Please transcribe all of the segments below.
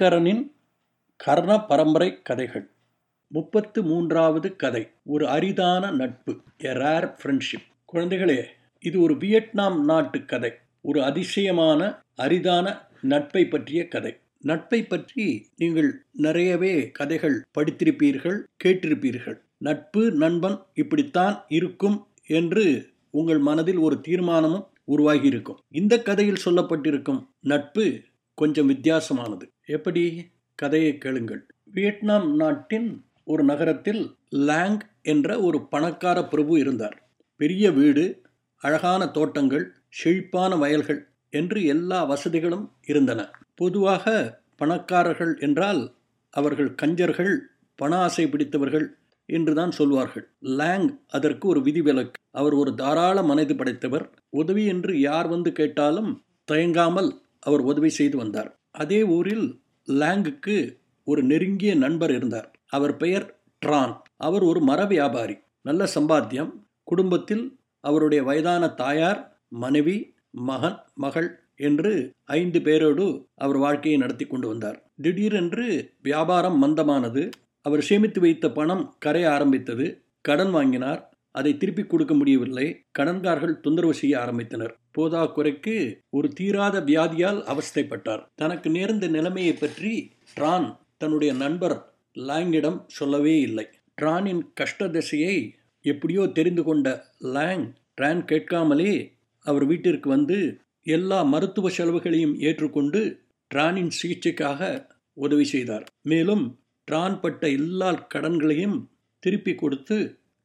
ஐங்கரனின் கர்ண பரம்பரை கதைகள். முப்பத்து மூன்றாவது கதை. ஒரு அரிதான நட்பு. எ ரேர் ஃப்ரெண்ட்ஷிப் குழந்தைகளே இது ஒரு வியட்நாம் நாட்டு கதை. ஒரு அதிசயமான அரிதான நட்பை பற்றிய கதை. நட்பை பற்றி நீங்கள் நிறையவே கதைகள் படித்திருப்பீர்கள் கேட்டிருப்பீர்கள். நட்பு நண்பன் இப்படித்தான் இருக்கும் என்று உங்கள் மனதில் ஒரு தீர்மானமும் உருவாகி இருக்கும் இந்த கதையில் சொல்லப்பட்டிருக்கும் நட்பு கொஞ்சம் வித்தியாசமானது. எப்படி? கதையை கேளுங்கள். வியட்நாம் நாட்டின் ஒரு நகரத்தில் லாங் என்ற ஒரு பணக்கார பிரபு இருந்தார். பெரிய வீடு அழகான தோட்டங்கள் செழிப்பான வயல்கள் என்று எல்லா வசதிகளும் இருந்தன. பொதுவாக பணக்காரர்கள் என்றால் அவர்கள் கஞ்சர்கள் பண ஆசை பிடித்தவர்கள் என்றுதான் சொல்வார்கள். லாங் அதற்கு ஒரு விதிவிலக்கு. அவர் ஒரு தாராள மனது படைத்தவர். உதவி என்று யார் வந்து கேட்டாலும் தயங்காமல் அவர் உதவி செய்து வந்தார். அதே ஊரில் லேங்குக்கு ஒரு நெருங்கிய நண்பர் இருந்தார். அவர் பெயர் ட்ரான். அவர் ஒரு மர வியாபாரி. நல்ல சம்பாத்தியம். குடும்பத்தில் அவருடைய வயதான தாயார் மனைவி மகன் மகள் என்று ஐந்து பேரோடு அவர் வாழ்க்கையை நடத்தி கொண்டு வந்தார். திடீரென்று வியாபாரம் மந்தமானது. அவர் சேமித்து வைத்த பணம் கரைய ஆரம்பித்தது. கடன் வாங்கினார். அதை திருப்பி கொடுக்க முடியவில்லை. கடன்காரர்கள் தொந்தரவு செய்ய ஆரம்பித்தனர். போதா குறைக்கு ஒரு தீராத வியாதியால் அவஸ்தைப்பட்டார். தனக்கு நேர்ந்த நிலைமையை பற்றி ட்ரான் தன்னுடைய நண்பர் லாங்கிடம் சொல்லவே இல்லை. ட்ரானின் கஷ்ட திசையை எப்படியோ தெரிந்து கொண்ட லாங் ட்ரான் கேட்காமலே அவர் வீட்டிற்கு வந்து எல்லா மருத்துவ செலவுகளையும் ஏற்றுக்கொண்டு ட்ரானின் சிகிச்சைக்காக உதவி செய்தார். மேலும் ட்ரான் பட்ட எல்லா கடன்களையும் திருப்பி கொடுத்து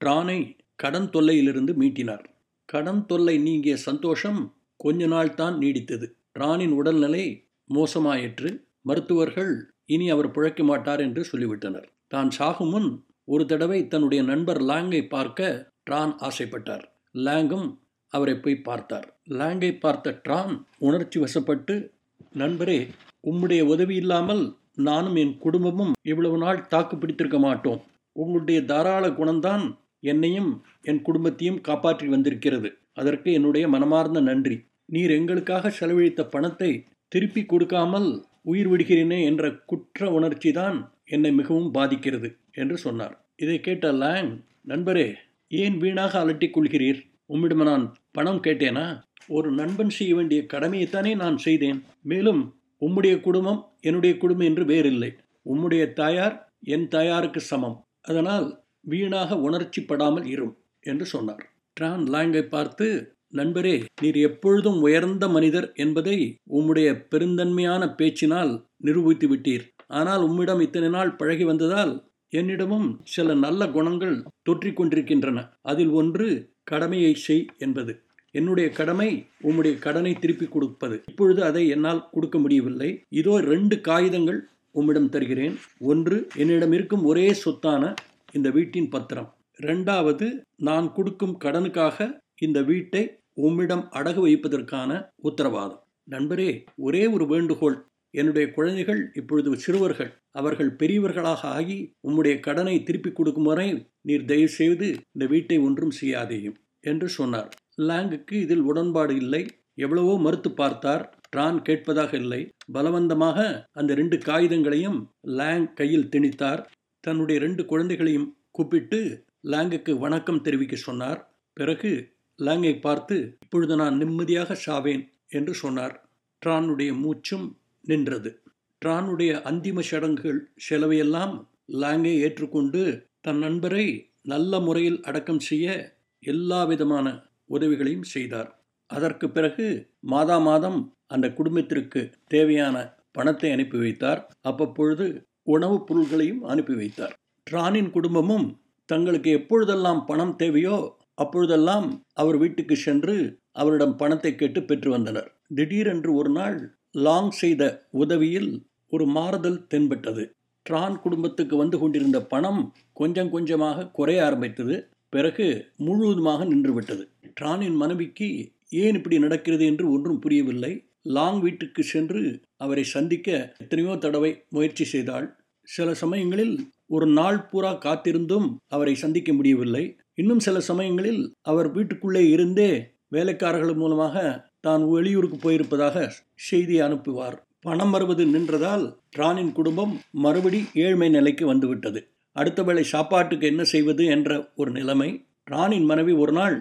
ட்ரானை கடன் தொல்லையிலிருந்து மீட்டினார். கடன் தொல்லை நீங்கிய சந்தோஷம் கொஞ்ச நாள் தான் நீடித்தது. ட்ரானின் உடல்நிலை மோசமாயிற்று. மருத்துவர்கள் இனி அவர் பிழைக்க மாட்டார் என்று சொல்லிவிட்டனர். தான் சாகும் முன் ஒரு தடவை தன்னுடைய நண்பர் லாங்கை பார்க்க ட்ரான் ஆசைப்பட்டார். லாங்கும் அவரை போய் பார்த்தார். லாங்கை பார்த்த ட்ரான் உணர்ச்சி வசப்பட்டு நண்பரே உம்முடைய உதவி இல்லாமல் நானும் என் குடும்பமும் இவ்வளவு நாள் தாக்கு பிடித்திருக்க மாட்டோம். உங்களுடைய தாராள குணம்தான் என்னையும் என் குடும்பத்தையும் காப்பாற்றி வந்திருக்கிறது. அதற்கு என்னுடைய மனமார்ந்த நன்றி. நீர் எங்களுக்காக செலவழித்த பணத்தை திருப்பி கொடுக்காமல் உயிர் விடுகிறேனே என்ற குற்ற உணர்ச்சி தான் என்னை மிகவும் பாதிக்கிறது என்று சொன்னார். இதை கேட்ட லேங் நண்பரே ஏன் வீணாக அலட்டிக் கொள்கிறீர்? உம்மிடம் நான் பணம் கேட்டேனா? ஒரு நண்பன் செய்ய வேண்டிய கடமையைத்தானே நான் செய்தேன். மேலும் உம்முடைய குடும்பம் என்னுடைய குடும்பம் என்று வேறில்லை. உம்முடைய தாயார் என் தாயாருக்கு சமம். அதனால் வீணாக உணர்ச்சிப்படாமல் இரும். என்று சொன்னார். ட்ரான் லாங்கை பார்த்து நண்பரே நீர் எப்பொழுதும் உயர்ந்த மனிதர் என்பதை உம்முடைய பெருந்தன்மையான பேச்சினால் நிரூபித்து விட்டீர். ஆனால் உம்மிடம் இத்தனை நாள் பழகி வந்ததால் என்னிடமும் சில நல்ல குணங்கள் தொற்றிக் கொண்டிருக்கின்றன. அதில் ஒன்று கடமையை செய் என்பது. என்னுடைய கடமை உம்முடைய கடனை திருப்பி கொடுப்பது. இப்பொழுது அதை என்னால் கொடுக்க முடியவில்லை. இதோ ரெண்டு காகிதங்கள் உம்மிடம் தருகிறேன். ஒன்று என்னிடம் இருக்கும் ஒரே சொத்தான இந்த வீட்டின் பத்திரம். ரெண்டாவது நான் கொடுக்கும் கடனுக்காக இந்த வீட்டை உம்மிடம் அடகு வைப்பதற்கான உத்தரவாதம். நண்பரே ஒரே ஒரு வேண்டுகோள். என்னுடைய குழந்தைகள் இப்பொழுது சிறுவர்கள் அவர்கள் பெரியவர்களாக ஆகி உம்முடைய கடனை திருப்பி கொடுக்கும் வரை நீர் தயவு செய்து இந்த வீட்டை ஒன்றும் செய்யாதேயும் என்று சொன்னார். லாங்குக்கு இதில் உடன்பாடு இல்லை. எவ்வளவோ மறுத்து பார்த்தார். ட்ரான் கேட்பதாக இல்லை. பலவந்தமாக அந்த ரெண்டு காகிதங்களையும் லாங் கையில் திணித்தார். தன்னுடைய ரெண்டு குழந்தைகளையும் கூப்பிட்டு லாங்குக்கு வணக்கம் தெரிவிக்க சொன்னார். பிறகு லாங்கை பார்த்து இப்பொழுது நான் நிம்மதியாக சாவேன் என்று சொன்னார். ட்ரானுடைய மூச்சும் நின்றது. ட்ரானுடைய அந்திம சடங்குகள் செலவையெல்லாம் லாங்கை ஏற்றுக்கொண்டு தன் நண்பரை நல்ல முறையில் அடக்கம் செய்ய எல்லா விதமான உதவிகளையும் செய்தார். அதற்கு பிறகு மாதா மாதம் அந்த குடும்பத்திற்கு தேவையான பணத்தை அனுப்பி வைத்தார். அப்பப்பொழுது உணவுப் பொருள்களையும் அனுப்பி வைத்தார். ட்ரானின் குடும்பமும் தங்களுக்கு எப்பொழுதெல்லாம் பணம் தேவையோ அப்பொழுதெல்லாம் அவர் வீட்டுக்கு சென்று அவரிடம் பணத்தை கேட்டு பெற்று வந்தனர். திடீரென்று ஒரு நாள் லாங் செய்த உதவியில் ஒரு மாறுதல் தென்பட்டது. ட்ரான் குடும்பத்துக்கு வந்து கொண்டிருந்த பணம் கொஞ்சம் கொஞ்சமாக குறைய ஆரம்பித்தது. பிறகு முழுவதுமாக நின்றுவிட்டது. ட்ரானின் மனைவிக்கு ஏன் இப்படி நடக்கிறது என்று ஒன்றும் புரியவில்லை. லாங் வீட்டுக்கு சென்று அவரை சந்திக்க எத்தனையோ தடவை முயற்சி செய்தாள். சில சமயங்களில் ஒரு நாள் பூரா காத்திருந்தும் அவரை சந்திக்க முடியவில்லை. இன்னும் சில சமயங்களில் அவர் வீட்டுக்குள்ளே இருந்தே வேலைக்காரர்கள் மூலமாக தான் வெளியூருக்கு போயிருப்பதாக செய்தி அனுப்புவார். பணம் வருவது நின்றதால் ராணின் குடும்பம் மறுபடி ஏழ்மை நிலைக்கு வந்துவிட்டது. அடுத்த வேளை சாப்பாட்டுக்கு என்ன செய்வது என்ற ஒரு நிலைமை. ராணின் மனைவி ஒரு நாள்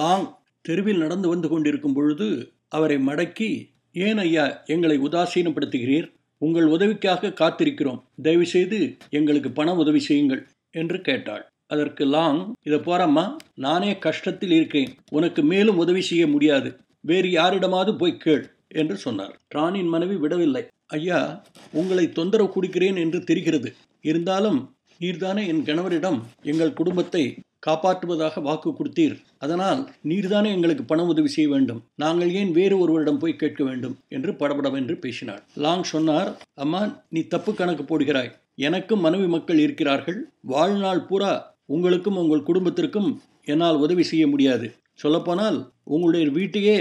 லாங் தெருவில் நடந்து வந்து கொண்டிருக்கும் பொழுது அவரை மடக்கி ஏன் ஐயா எங்களை உதாசீனப்படுத்துகிறீர்? உங்கள் உதவிக்காக காத்திருக்கிறோம். தயவுசெய்து எங்களுக்கு பண உதவி செய்யுங்கள் என்று கேட்டாள். அதற்கு லாங் இதை போறம்மா. நானே கஷ்டத்தில் இருக்கிறேன் உனக்கு மேலும் உதவி செய்ய முடியாது. வேறு யாரிடமாவது போய் கேள் என்று சொன்னார். ராணின் மனைவி விடவில்லை. ஐயா உங்களை தொந்தரவு கொடுக்கிறேன் என்று தெரிகிறது. இருந்தாலும் நீர்தானே என் கணவரிடம் எங்கள் குடும்பத்தை காப்பாற்றுவதாக வாக்கு கொடுத்தீர் அதனால் நீர்தானே எங்களுக்கு பண உதவி செய்ய வேண்டும். நாங்கள் ஏன் வேறு ஒருவரிடம் போய் கேட்க வேண்டும்? என்று படபடவென்று பேசினார் லாங் சொன்னார் அம்மா நீ தப்பு கணக்கு போடுகிறாய். எனக்கும் மனைவி மக்கள் இருக்கிறார்கள். வாழ்நாள் பூரா உங்களுக்கும் உங்கள் குடும்பத்திற்கும் என்னால் உதவி செய்ய முடியாது. சொல்லப்போனால் உங்களுடைய வீட்டையே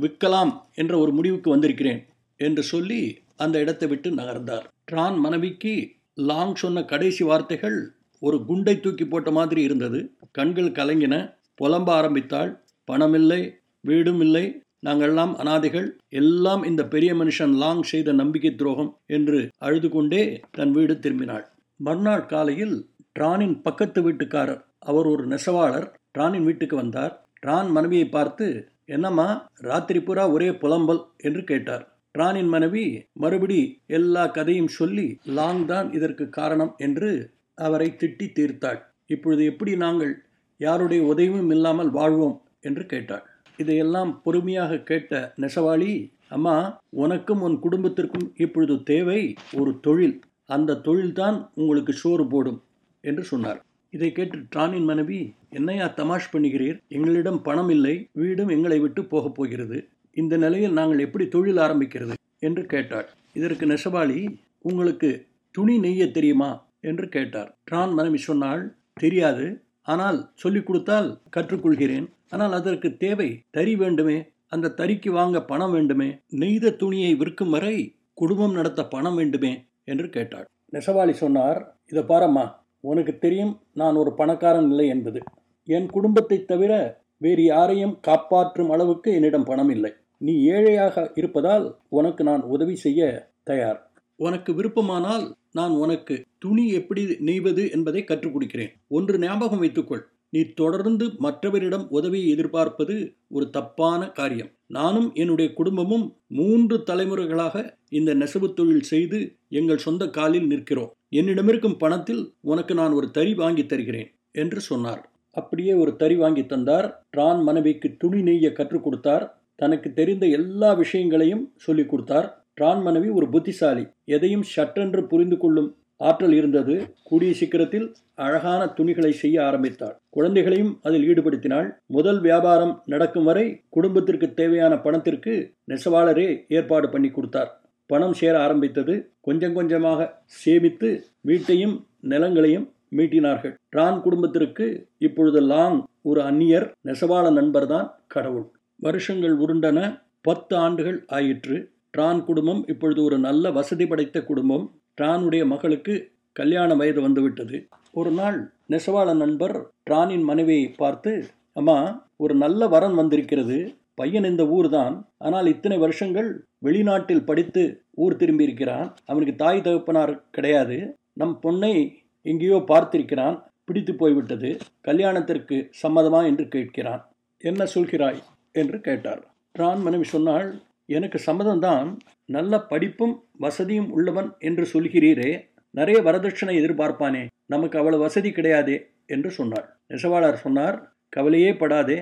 விற்கலாம் என்ற ஒரு முடிவுக்கு வந்திருக்கிறேன் என்று சொல்லி அந்த இடத்தை விட்டு நகர்ந்தார். ட்ரான் மனைவிக்கு லாங் சொன்ன கடைசி வார்த்தைகள் ஒரு குண்டை தூக்கி போட்ட மாதிரி இருந்தது. கண்கள் கலங்கின. புலம்ப ஆரம்பித்தாள். பணமில்லை வீடும் இல்லை. நாங்கள்லாம் அனாதைகள். எல்லாம் இந்த பெரிய மனுஷன் லாங் செய்த நம்பிக்கை துரோகம் என்று அழுது கொண்டே தன் வீடு திரும்பினாள். மறுநாள் காலையில் ட்ரானின் பக்கத்து வீட்டுக்காரர் அவர் ஒரு நெசவாளர் ட்ரானின் வீட்டுக்கு வந்தார். ட்ரான் மனைவியை பார்த்து என்னம்மா ராத்திரி பூரா ஒரே புலம்பல் என்று கேட்டார். ட்ரானின் மனைவி மறுபடி எல்லா கதையும் சொல்லி லாங் தான் இதற்கு காரணம் என்று அவரை திட்டி தீர்த்தாள். இப்பொழுது எப்படி நாங்கள் யாருடைய உதவியும் இல்லாமல் வாழ்வோம்? என்று கேட்டாள். இதையெல்லாம் பொறுமையாக கேட்ட நெசவாளி அம்மா உனக்கும் உன் குடும்பத்திற்கும் இப்பொழுது தேவை ஒரு தொழில். அந்த தொழில்தான் உங்களுக்கு சோறு போடும் என்று சொன்னார். இதை கேட்டு ட்ரானின் மனைவி என்னையா தமாஷ் பண்ணுகிறீர்? எங்களிடம் பணம் இல்லை. வீடும் எங்களை விட்டு போகப் போகிறது. இந்த நிலையில் நாங்கள் எப்படி தொழில் ஆரம்பிக்கிறது? என்று கேட்டாள். இதற்கு நெசவாளி உங்களுக்கு துணி நெய்ய தெரியுமா? என்று கேட்டார். ட்ரான் மனைவி சொன்னால் தெரியாது ஆனால் சொல்லிக் கொடுத்தால் கற்றுக்கொள்கிறேன். ஆனால் அதற்கு தேவை தறி வேண்டுமே அந்த தறிக்கு வாங்க பணம் வேண்டுமே நெய்த துணியை விற்கும் வரை குடும்பம் நடத்த பணம் வேண்டுமே என்று கேட்டாள். நெசவாளி சொன்னார் இதை பாரம்மா உனக்கு தெரியும் நான் ஒரு பணக்காரன் இல்லை என்பது. என் குடும்பத்தை தவிர வேறு யாரையும் காப்பாற்றும் அளவுக்கு என்னிடம் பணம் இல்லை. நீ ஏழையாக இருப்பதால் உனக்கு நான் உதவி செய்ய தயார். உனக்கு விருப்பமானால் நான் உனக்கு துணி எப்படி நெய்வது என்பதை கற்றுக் கொடுக்கிறேன் ஒன்று ஞாபகம் வைத்துக்கொள். நீ தொடர்ந்து மற்றவரிடம் உதவியை எதிர்பார்ப்பது ஒரு தப்பான காரியம். நானும் என்னுடைய குடும்பமும் மூன்று தலைமுறைகளாக இந்த நெசவு தொழில் செய்து எங்கள் சொந்த காலில் நிற்கிறோம். என்னிடம் இருக்கும் பணத்தில் உனக்கு நான் ஒரு தறி வாங்கி தருகிறேன் என்று சொன்னார். அப்படியே ஒரு தறி வாங்கி தந்தார். ட்ரான் மனைவிக்கு துணி நெய்ய கற்றுக் கொடுத்தார். தனக்கு தெரிந்த எல்லா விஷயங்களையும் சொல்லிக் கொடுத்தார். ட்ரான் மனைவி ஒரு புத்திசாலி. எதையும் சட்டென்று புரிந்து கொள்ளும் ஆற்றல் இருந்தது. கூடிய சீக்கிரத்தில் அழகான துணிகளை செய்ய ஆரம்பித்தாள். குழந்தைகளையும் அதில் ஈடுபடுத்தினாள். முதல் வியாபாரம் நடக்கும் வரை குடும்பத்திற்கு தேவையான பணத்திற்கு நெசவாளரே ஏற்பாடு பண்ணி கொடுத்தார். பணம் சேர ஆரம்பித்தது. கொஞ்சம் கொஞ்சமாக சேமித்து வீட்டையும் நிலங்களையும் மீட்டினார்கள். ட்ரான் குடும்பத்திற்கு இப்பொழுது லாங் ஒரு அந்நியர் நெசவாள நண்பர்தான் கடவுள். வருஷங்கள் உருண்டன. பத்து ஆண்டுகள் ஆயிற்று. ட்ரான் குடும்பம் இப்பொழுது ஒரு நல்ல வசதி படைத்த குடும்பம். ட்ரானுடைய மகளுக்கு கல்யாண வயது வந்துவிட்டது. ஒரு நாள் நெசவாள நண்பர் ட்ரானின் மனைவியை பார்த்து அம்மா ஒரு நல்ல வரன் வந்திருக்கிறது. பையன் இந்த ஊர் தான் ஆனால் இத்தனை வருஷங்கள் வெளிநாட்டில் படித்து ஊர் திரும்பி இருக்கிறான் அவனுக்கு தாய் தகப்பனார் கிடையாது. நம் பொண்ணை எங்கேயோ பார்த்திருக்கிறான். பிடித்து போய்விட்டது. கல்யாணத்திற்கு சம்மதமா? என்று கேட்கிறான். என்ன சொல்கிறாய்? என்று கேட்டார். ட்ரான் மனைவி சொன்னாள் எனக்கு சம்மதம்தான் நல்ல படிப்பும் வசதியும் உள்ளவன் என்று சொல்கிறீரே நிறைய வரதட்சணை எதிர்பார்ப்பானே நமக்கு அவ்வளவு வசதி கிடையாதே என்று சொன்னாள் நெசவாளர் சொன்னார் கவலையே படாதே.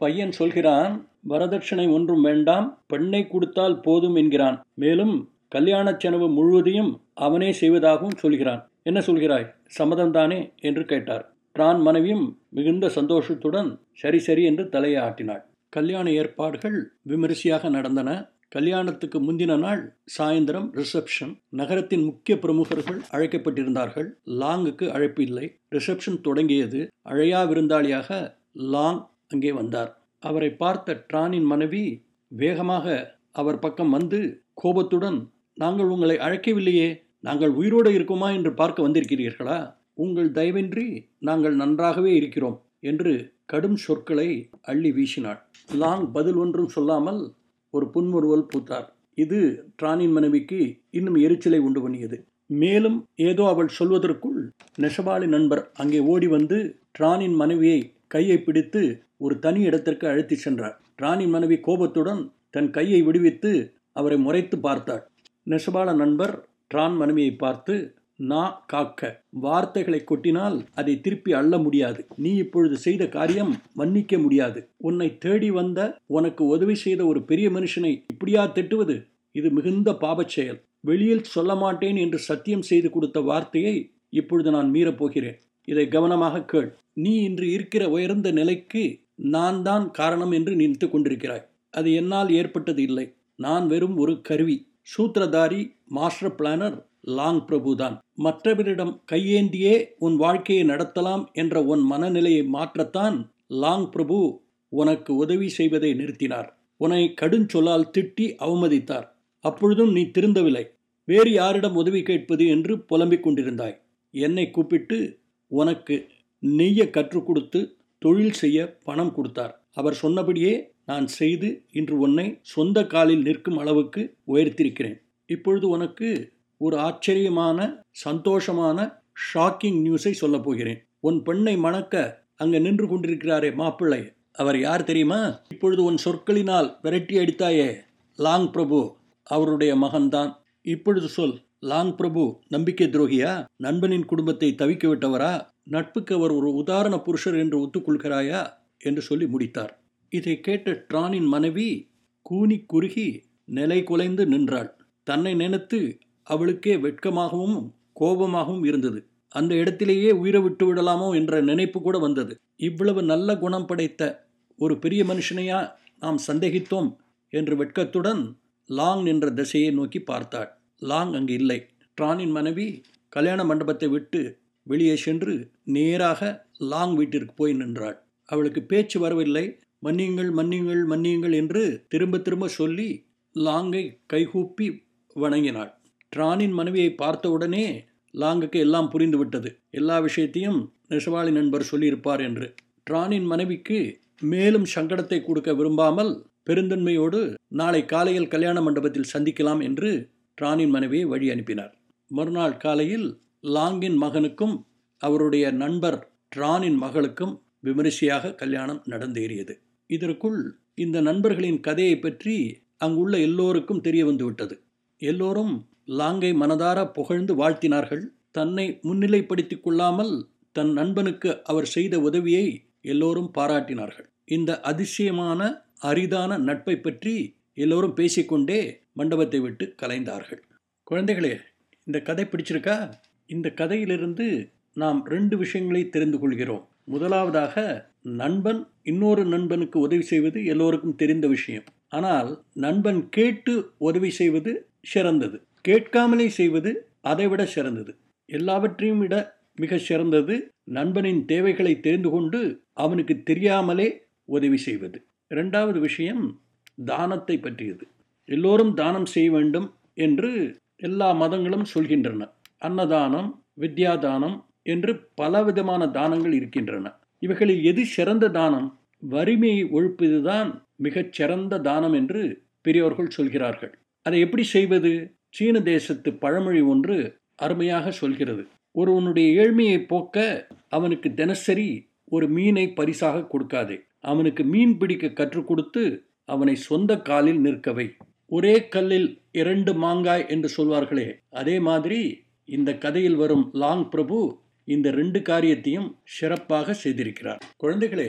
பையன் சொல்கிறான் வரதட்சணை ஒன்றும் வேண்டாம் பெண்ணை கொடுத்தால் போதும் என்கிறான். மேலும் கல்யாண செலவு முழுவதையும் அவனே செய்வதாகவும் சொல்கிறான். என்ன சொல்கிறாய்? சம்மதம்தானே என்று கேட்டார். பிரான் மனைவியும் மிகுந்த சந்தோஷத்துடன் சரி சரி என்று தலையை ஆட்டினாள். கல்யாண ஏற்பாடுகள் விமரிசையாக நடந்தன. கல்யாணத்துக்கு முந்தின நாள் சாயந்தரம் ரிசப்ஷன் நகரத்தின் முக்கிய பிரமுகர்கள் அழைக்கப்பட்டிருந்தார்கள். லாங்குக்கு அழைப்பு இல்லை. ரிசப்ஷன் தொடங்கியது. அழையா விருந்தாளியாக லாங் அங்கே வந்தார். அவரை பார்த்த ட்ரானின் மனைவி வேகமாக அவர் பக்கம் வந்து கோபத்துடன் நாங்கள் உங்களை அழைக்கவில்லையே. நாங்கள் உயிரோடு இருக்குமா என்று பார்க்க வந்திருக்கிறீர்களா? உங்கள் தயவின்றி நாங்கள் நன்றாகவே இருக்கிறோம் என்று கடும் சொற்களை அள்ளி வீசினாள். லாங் பதில் ஒன்றும் சொல்லாமல் ஒரு புன்முறுவல் பூத்தார். இது ட்ரானின் மனைவிக்கு இன்னும் எரிச்சலை உண்டு பண்ணியது. மேலும் ஏதோ அவள் சொல்வதற்குள் நெசபாளி நண்பர் அங்கே ஓடி வந்து ட்ரானின் மனைவியை கையை பிடித்து ஒரு தனி இடத்திற்கு அழைத்து சென்றார். ட்ரானின் மனைவி கோபத்துடன் தன் கையை விடுவித்து அவரை முறைத்து பார்த்தாள். நெசபால நண்பர் ட்ரான் மனைவியை பார்த்து நா காக்க. வார்த்தைகளை கொட்டினால் அதை திருப்பி அள்ள முடியாது. நீ இப்பொழுது செய்த காரியம் மன்னிக்க முடியாது. உன்னை தேடி வந்த உனக்கு உதவி செய்த ஒரு பெரிய மனுஷனை இப்படியா திட்டுவது? இது மிகுந்த பாபச் செயல். வெளியில் சொல்ல மாட்டேன் என்று சத்தியம் செய்து கொடுத்த வார்த்தையை இப்பொழுது நான் மீறப்போகிறேன் இதை கவனமாக கேள். நீ இன்று இருக்கிற உயர்ந்த நிலைக்கு நான் தான் காரணம் என்று நினைத்து கொண்டிருக்கிறாய். அது என்னால் ஏற்பட்டது இல்லை. நான் வெறும் ஒரு கருவி. சூத்திரதாரி மாஸ்டர் பிளானர் லாங் பிரபுதான். மற்றவரிடம் கையேந்தியே உன் வாழ்க்கையை நடத்தலாம் என்ற உன் மனநிலையை மாற்றத்தான் லாங் பிரபு உனக்கு உதவி செய்வதை நிறுத்தினார். உன்னை கடுஞ்சொல்லால் திட்டி அவமதித்தார். அப்பொழுதும் நீ திருந்தவில்லை. வேறு யாரிடம் உதவி கேட்பது என்று புலம்பிக் கொண்டிருந்தாய். என்னை கூப்பிட்டு உனக்கு நெய்ய கற்றுக் கொடுத்து தொழில் செய்ய பணம் கொடுத்தார். அவர் சொன்னபடியே நான் செய்து இன்று உன்னை சொந்த காலில் நிற்கும் அளவுக்கு உயர்த்திருக்கிறேன். இப்பொழுது உனக்கு ஒரு ஆச்சரியமான சந்தோஷமான ஷாக்கிங் நியூஸை சொல்லப் போகிறேன். உன் பெண்ணை மணக்க அங்கே நின்று கொண்டிருக்கிறாரே மாப்பிள்ளை. அவர் யார் தெரியுமா? இப்பொழுது உன் சொற்களினால் விரட்டி அடித்தாயே லாங் பிரபு அவருடைய மகன்தான். இப்பொழுது சொல் லாங் பிரபு நம்பிக்கை துரோகியா? நண்பனின் குடும்பத்தை தவிக்க விட்டவரா? நட்புக்கு அவர் ஒரு உதாரண புருஷர் என்று ஒத்துக்கொள்கிறாயா என்று சொல்லி முடித்தார். இதை கேட்ட ட்ரானின் மனைவி கூனி குறுகி நிலை குலைந்து நின்றாள். தன்னை நினைத்து அவளுக்கே வெட்கமாகவும் கோபமாகவும் இருந்தது. அந்த இடத்திலேயே உயிரை விட்டு விடலாமோ என்ற நினைப்பு கூட வந்தது. இவ்வளவு நல்ல குணம் படைத்த ஒரு பெரிய மனுஷனையா நாம் சந்தேகித்தோம் என்று வெட்கத்துடன் லாங் என்ற திசையை நோக்கி பார்த்தாள். லாங் அங்கு இல்லை. ட்ரானின் மனைவி கல்யாண மண்டபத்தை விட்டு வெளியே சென்று நேராக லாங் வீட்டிற்கு போய் நின்றாள். அவளுக்கு பேச்சு வரவில்லை. மன்னியுங்கள் மன்னியுங்கள் மன்னியுங்கள் என்று திரும்ப திரும்ப சொல்லி லாங்கை கைகூப்பி வணங்கினாள். ட்ரானின் மனைவியை பார்த்தவுடனே லாங்குக்கு எல்லாம் புரிந்துவிட்டது எல்லா விஷயத்தையும் நெசவாளி நண்பர் சொல்லியிருப்பார் என்று. ட்ரானின் மனைவிக்கு மேலும் சங்கடத்தை கொடுக்க விரும்பாமல் பெருந்தன்மையோடு நாளை காலையில் கல்யாண மண்டபத்தில் சந்திக்கலாம் என்று ட்ரானின் மனைவியை வழி அனுப்பினார். மறுநாள் காலையில் லாங்கின் மகனுக்கும் அவருடைய நண்பர் ட்ரானின் மகளுக்கும் விமரிசையாக கல்யாணம் நடந்தேறியது. இதற்குள் இந்த நண்பர்களின் கதையை பற்றி அங்குள்ள எல்லோருக்கும் தெரிய வந்துவிட்டது எல்லோரும் லாங்கை மனதார புகழ்ந்து வாழ்த்தினார்கள். தன்னை முன்னிலைப்படுத்திக் கொள்ளாமல் தன் நண்பனுக்கு அவர் செய்த உதவியை எல்லோரும் பாராட்டினார்கள். இந்த அதிசயமான அரிதான நட்பை பற்றி எல்லோரும் பேசிக்கொண்டே மண்டபத்தை விட்டு கலைந்தார்கள். குழந்தைகளே இந்த கதை பிடிச்சிருக்கா? இந்த கதையிலிருந்து நாம் ரெண்டு விஷயங்களை தெரிந்து கொள்கிறோம். முதலாவதாக நண்பன் இன்னொரு நண்பனுக்கு உதவி செய்வது எல்லோருக்கும் தெரிந்த விஷயம். ஆனால் நண்பன் கேட்டு உதவி செய்வது சிறந்தது. கேட்காமலே செய்வது அதைவிட சிறந்தது. எல்லாவற்றையும் விட மிக சிறந்தது நண்பனின் தேவைகளை தெரிந்து கொண்டு அவனுக்கு தெரியாமலே உதவி செய்வது. இரண்டாவது விஷயம் தானத்தை பற்றியது. எல்லோரும் தானம் செய்ய வேண்டும் என்று எல்லா மதங்களும் சொல்கின்றன. அன்னதானம் வித்யாதானம் என்று பலவிதமான தானங்கள் இருக்கின்றன. இவைகளில் எது சிறந்த தானம்? வறுமையை ஒழிப்பதுதான் மிகச் சிறந்த தானம் என்று பெரியோர்கள் சொல்கிறார்கள். அதை எப்படி செய்வது? சீன தேசத்து பழமொழி ஒன்று அருமையாக சொல்கிறது. ஒருவனுடைய ஏழ்மையை போக்க அவனுக்கு தினசரி ஒரு மீனை பரிசாக கொடுக்காதே. அவனுக்கு மீன் பிடிக்க கற்றுக் கொடுத்து அவனை சொந்த காலில் நிற்கவை ஒரே கல்லில் இரண்டு மாங்காய் என்று சொல்வார்களே அதே மாதிரி இந்த கதையில் வரும் லாங் பிரபு இந்த ரெண்டு காரியத்தையும் சிறப்பாக செய்திருக்கிறார். குழந்தைகளே